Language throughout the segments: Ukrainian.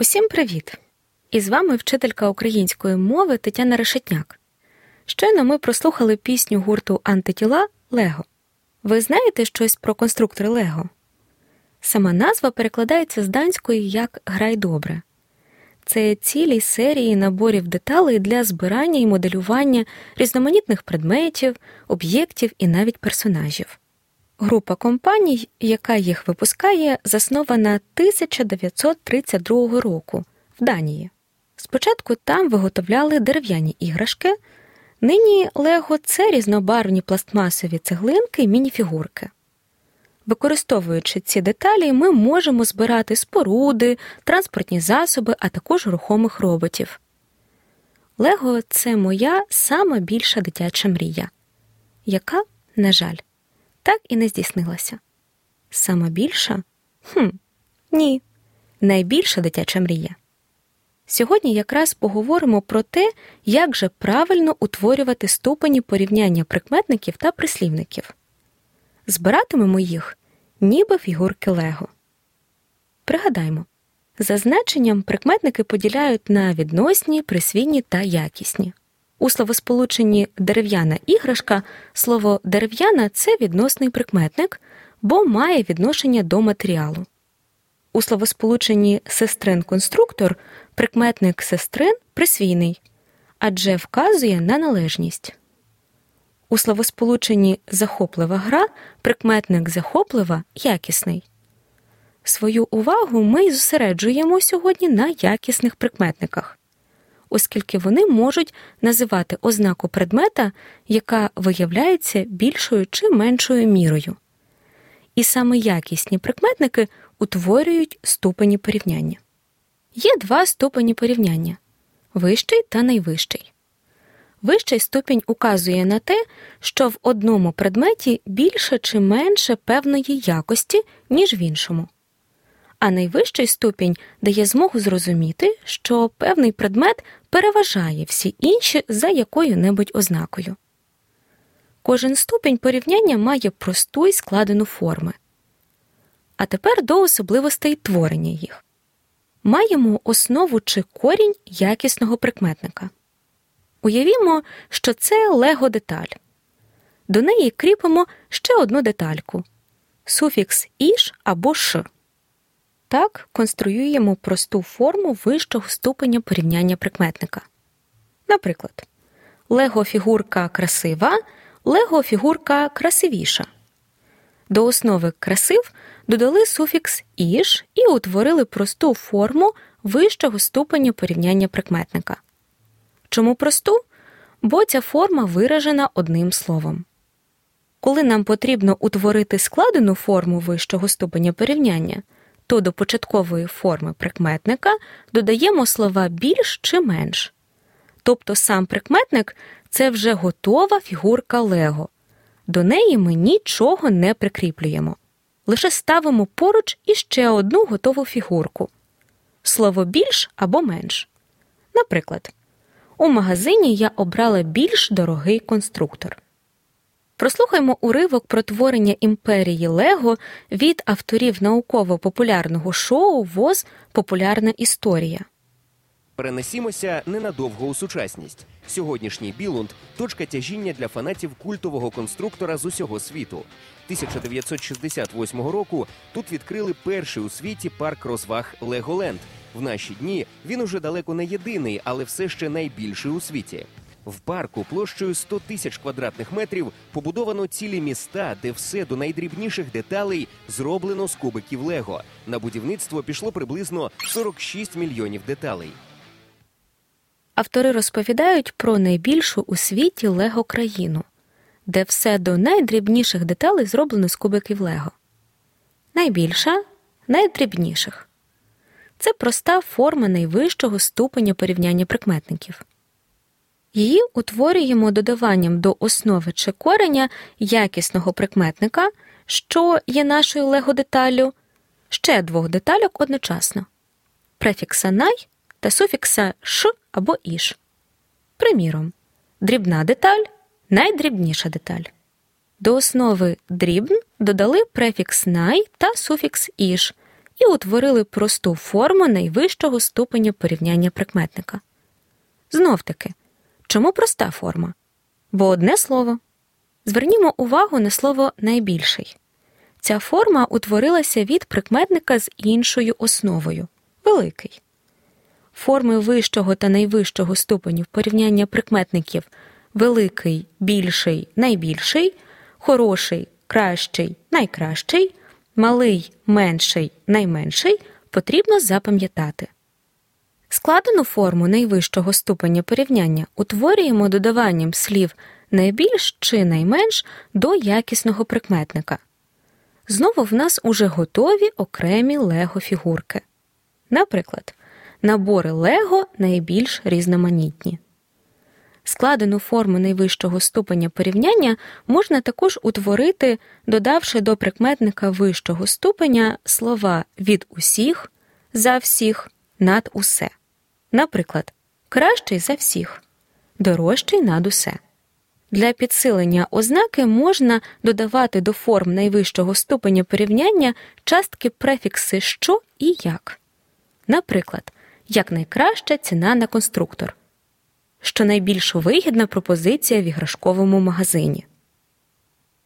Усім привіт! І з вами вчителька української мови Тетяна Решетняк. Щойно ми прослухали пісню гурту Антитіла Лего. Ви знаєте щось про конструктор Лего? Сама назва перекладається з данської як Грай добре. Це цілі серії наборів деталей для збирання і моделювання різноманітних предметів, об'єктів і навіть персонажів. Група компаній, яка їх випускає, заснована 1932 року в Данії. Спочатку там виготовляли дерев'яні іграшки, нині Лего це різнобарвні пластмасові цеглинки і мініфігурки. Використовуючи ці деталі, ми можемо збирати споруди, транспортні засоби, а також рухомих роботів. Лего це моя сама більша дитяча мрія, яка, на жаль, так і не здійснилася. Сама більша? Хм, ні, найбільша дитяча мрія. Сьогодні якраз поговоримо про те, як же правильно утворювати ступені порівняння прикметників та прислівників. Збиратимемо їх, ніби фігурки Лего. Пригадаймо, за значенням прикметники поділяють на відносні, присвійні та якісні. У словосполученні дерев'яна іграшка слово дерев'яна це відносний прикметник, бо має відношення до матеріалу. У словосполученні сестрин-конструктор прикметник сестрин присвійний, адже вказує на належність. У словосполученні захоплива гра прикметник захоплива якісний. Свою увагу ми зосереджуємо сьогодні на якісних прикметниках оскільки вони можуть називати ознаку предмета, яка виявляється більшою чи меншою мірою. І саме якісні прикметники утворюють ступені порівняння. Є два ступені порівняння вищий та найвищий. Вищий ступінь указує на те, що в одному предметі більше чи менше певної якості, ніж в іншому а найвищий ступінь дає змогу зрозуміти, що певний предмет переважає всі інші за якою-небудь ознакою. Кожен ступінь порівняння має просту і складену форми. А тепер до особливостей творення їх. Маємо основу чи корінь якісного прикметника. Уявімо, що це лего деталь. До неї кріпимо ще одну детальку суфікс іш або ш. Так конструюємо просту форму вищого ступеня порівняння прикметника. Наприклад, лего фігурка красива, лего фігурка красивіша. До основи красив додали суфікс іш і утворили просту форму вищого ступеня порівняння прикметника. Чому просту? Бо ця форма виражена одним словом. Коли нам потрібно утворити складену форму вищого ступеня порівняння то до початкової форми прикметника додаємо слова більш чи менш. Тобто сам прикметник це вже готова фігурка Лего. До неї ми нічого не прикріплюємо. Лише ставимо поруч іще одну готову фігурку слово більш або менш. Наприклад, у магазині я обрала більш дорогий конструктор. Прослухаймо уривок про творення імперії Лего від авторів науково-популярного шоу ВОЗ Популярна історія. Перенесімося ненадовго у сучасність. Сьогоднішній Білунд точка тяжіння для фанатів культового конструктора з усього світу. 1968 року тут відкрили перший у світі парк розваг Леголенд. В наші дні він уже далеко не єдиний, але все ще найбільший у світі. В парку площею 100 тисяч квадратних метрів побудовано цілі міста, де все до найдрібніших деталей зроблено з кубиків Лего. На будівництво пішло приблизно 46 мільйонів деталей. Автори розповідають про найбільшу у світі Лего країну, де все до найдрібніших деталей зроблено з кубиків Лего. Найбільша найдрібніших. Це проста форма найвищого ступеня порівняння прикметників. Її утворюємо додаванням до основи чи кореня якісного прикметника, що є нашою лего-деталлю, ще двох детальок одночасно префікса най та суфікса ш або іш. Приміром, дрібна деталь найдрібніша деталь. До основи дрібн додали префікс най та суфікс іш і утворили просту форму найвищого ступеня порівняння прикметника. Знов таки, чому проста форма? Бо одне слово. Звернімо увагу на слово найбільший. Ця форма утворилася від прикметника з іншою основою великий. Форми вищого та найвищого ступенів порівняння прикметників великий, більший, найбільший, хороший, кращий, найкращий, малий, менший, найменший потрібно запам'ятати. Складену форму найвищого ступеня порівняння утворюємо додаванням слів найбільш чи найменш до якісного прикметника. Знову в нас уже готові окремі лего-фігурки. Наприклад, набори лего найбільш різноманітні. Складену форму найвищого ступеня порівняння можна також утворити, додавши до прикметника вищого ступеня слова від усіх, за всіх, над усе. Наприклад, кращий за всіх, дорожчий над усе. Для підсилення ознаки можна додавати до форм найвищого ступеня порівняння частки префікси що і як. Наприклад, як найкраща ціна на конструктор, що найбільш вигідна пропозиція в іграшковому магазині.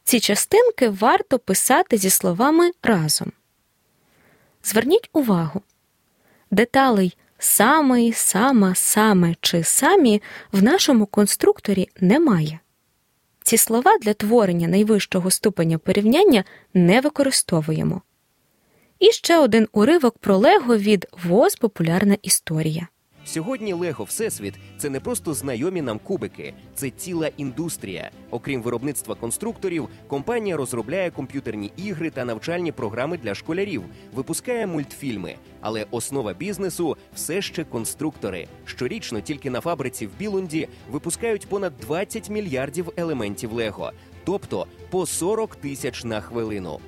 Ці частинки варто писати зі словами разом. Зверніть увагу деталей самий, сама, саме чи самі в нашому конструкторі немає. Ці слова для творення найвищого ступеня порівняння не використовуємо. І ще один уривок про Лего від ВОЗ Популярна історія. Сьогодні Лего Всесвіт це не просто знайомі нам кубики, це ціла індустрія. Окрім виробництва конструкторів, компанія розробляє комп'ютерні ігри та навчальні програми для школярів, випускає мультфільми. Але основа бізнесу все ще конструктори. Щорічно тільки на фабриці в Білунді випускають понад 20 мільярдів елементів Лего, тобто по 40 тисяч на хвилину.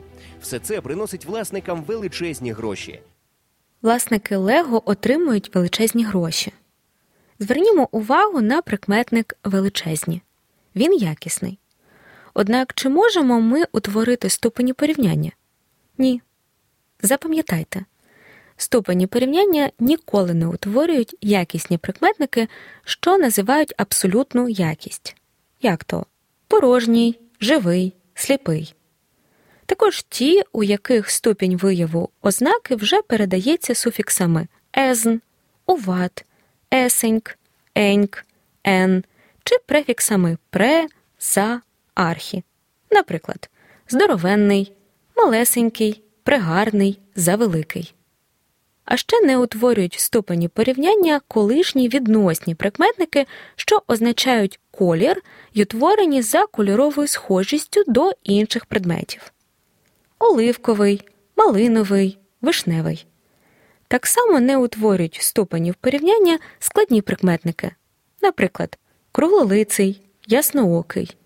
Все це приносить власникам величезні гроші. Власники Лего отримують величезні гроші. Звернімо увагу на прикметник величезні. Він якісний. Однак чи можемо ми утворити ступені порівняння? Ні. Запам'ятайте, ступені порівняння ніколи не утворюють якісні прикметники, що називають абсолютну якість. Як то порожній, живий, сліпий. Також ті, у яких ступінь вияву ознаки вже передається суфіксами езн, уват, есеньк, еньк, ен чи префіксами пре, за, архі. Наприклад, здоровенний, малесенький, прегарний, завеликий. А ще не утворюють ступені порівняння колишні відносні прикметники, що означають колір й утворені за кольоровою схожістю до інших предметів оливковий, малиновий, вишневий. Так само не утворюють ступенів порівняння складні прикметники, наприклад, круглолиций, ясноокий,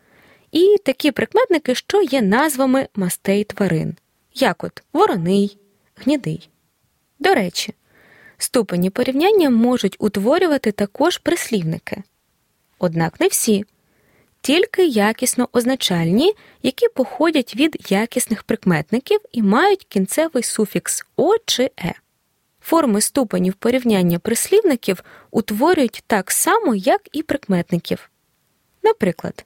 і такі прикметники, що є назвами мастей тварин, як от вороний, гнідий. До речі, ступені порівняння можуть утворювати також прислівники. Однак не всі тільки якісно означальні, які походять від якісних прикметників і мають кінцевий суфікс о чи е. Форми ступенів порівняння прислівників утворюють так само, як і прикметників. Наприклад,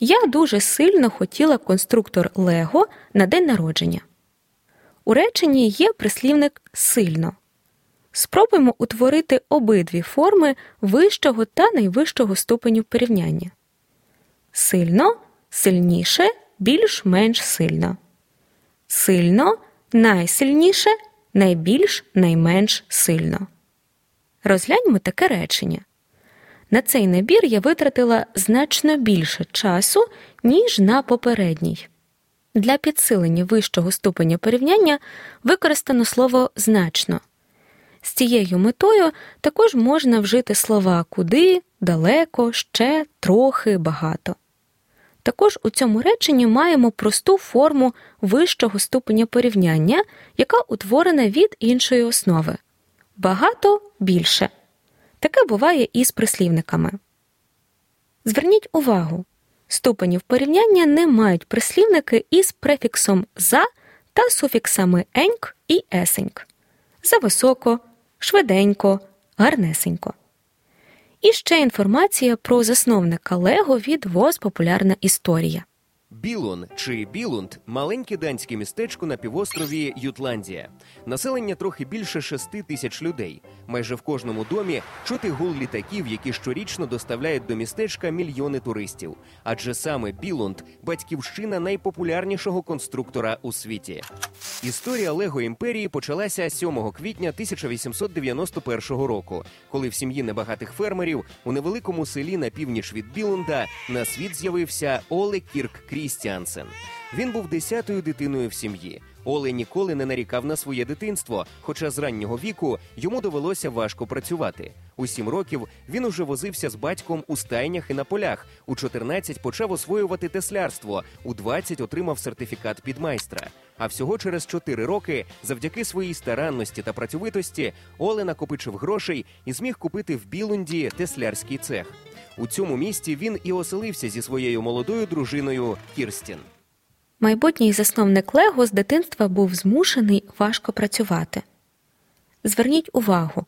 я дуже сильно хотіла конструктор Лего на день народження. У реченні є прислівник сильно. Спробуємо утворити обидві форми вищого та найвищого ступеню порівняння. Сильно, сильніше, більш-менш сильно. Сильно, найсильніше, найбільш найменш сильно. Розгляньмо таке речення. На цей набір я витратила значно більше часу, ніж на попередній. Для підсилення вищого ступеня порівняння використано слово значно. З цією метою також можна вжити слова куди, далеко, ще, трохи, багато. Також у цьому реченні маємо просту форму вищого ступеня порівняння, яка утворена від іншої основи багато більше. Таке буває і з прислівниками. Зверніть увагу, ступенів порівняння не мають прислівники із префіксом за та суфіксами еньк і есеньк. Зависоко, швиденько, гарнесенько. І ще інформація про засновника Лего від ВОЗ Популярна історія. Білон чи Білунд маленьке данське містечко на півострові Ютландія. Населення трохи більше шести тисяч людей. Майже в кожному домі чути гул літаків, які щорічно доставляють до містечка мільйони туристів. Адже саме Білунд батьківщина найпопулярнішого конструктора у світі. Історія Лего імперії почалася 7 квітня 1891 року, коли в сім'ї небагатих фермерів у невеликому селі на північ від Білунда на світ з'явився Оле Кірк Крістіансен. Він був десятою дитиною в сім'ї. Оле ніколи не нарікав на своє дитинство, хоча з раннього віку йому довелося важко працювати. У сім років він уже возився з батьком у стайнях і на полях. У 14 почав освоювати теслярство, у 20 отримав сертифікат підмайстра. А всього через 4 роки, завдяки своїй старанності та працьовитості, Оле накопичив грошей і зміг купити в Білунді теслярський цех. У цьому місті він і оселився зі своєю молодою дружиною Кірстін. Майбутній засновник Лего з дитинства був змушений важко працювати. Зверніть увагу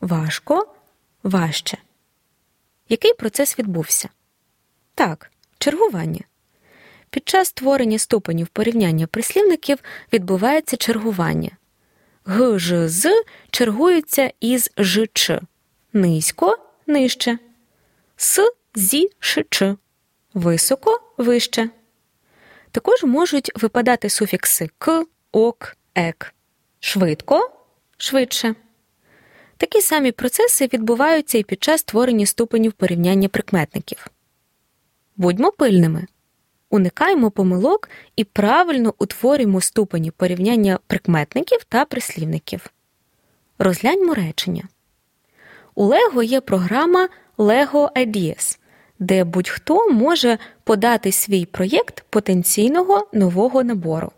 важко, важче. Який процес відбувся? Так, чергування. Під час створення ступенів порівняння прислівників відбувається чергування. Г, Ж, З чергуються із Ж, Ч. Низько нижче. С, Зі, Ш, Ч. Високо вище. Також можуть випадати суфікси к, ок, ек, швидко, швидше. Такі самі процеси відбуваються і під час створення ступенів порівняння прикметників. Будьмо пильними, уникаємо помилок і правильно утворюємо ступені порівняння прикметників та прислівників. Розгляньмо речення. У Lego є програма Lego Ideas де будь-хто може подати свій проєкт потенційного нового набору.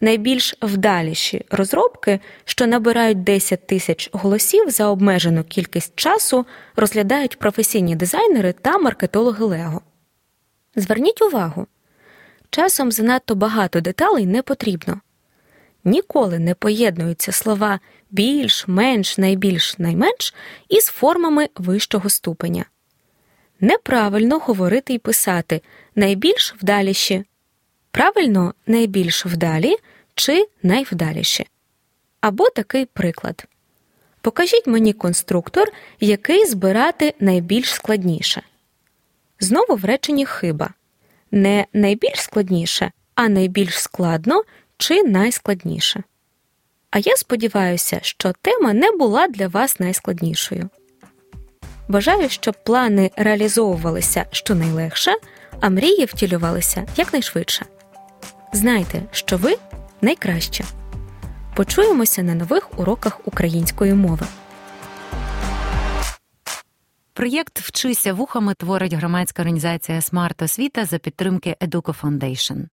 Найбільш вдаліші розробки, що набирають 10 тисяч голосів за обмежену кількість часу, розглядають професійні дизайнери та маркетологи Лего. Зверніть увагу, часом занадто багато деталей не потрібно. Ніколи не поєднуються слова більш, менш, найбільш, найменш із формами вищого ступеня неправильно говорити і писати найбільш вдаліші, правильно найбільш вдалі чи найвдаліші. Або такий приклад. Покажіть мені конструктор, який збирати найбільш складніше. Знову в реченні хиба не найбільш складніше, а найбільш складно чи найскладніше. А я сподіваюся, що тема не була для вас найскладнішою. Бажаю, щоб плани реалізовувалися щонайлегше, а мрії втілювалися якнайшвидше. Знайте, що ви найкраще. Почуємося на нових уроках української мови. Проєкт Вчися вухами творить громадська організація Смарт Освіта за підтримки Educo Foundation.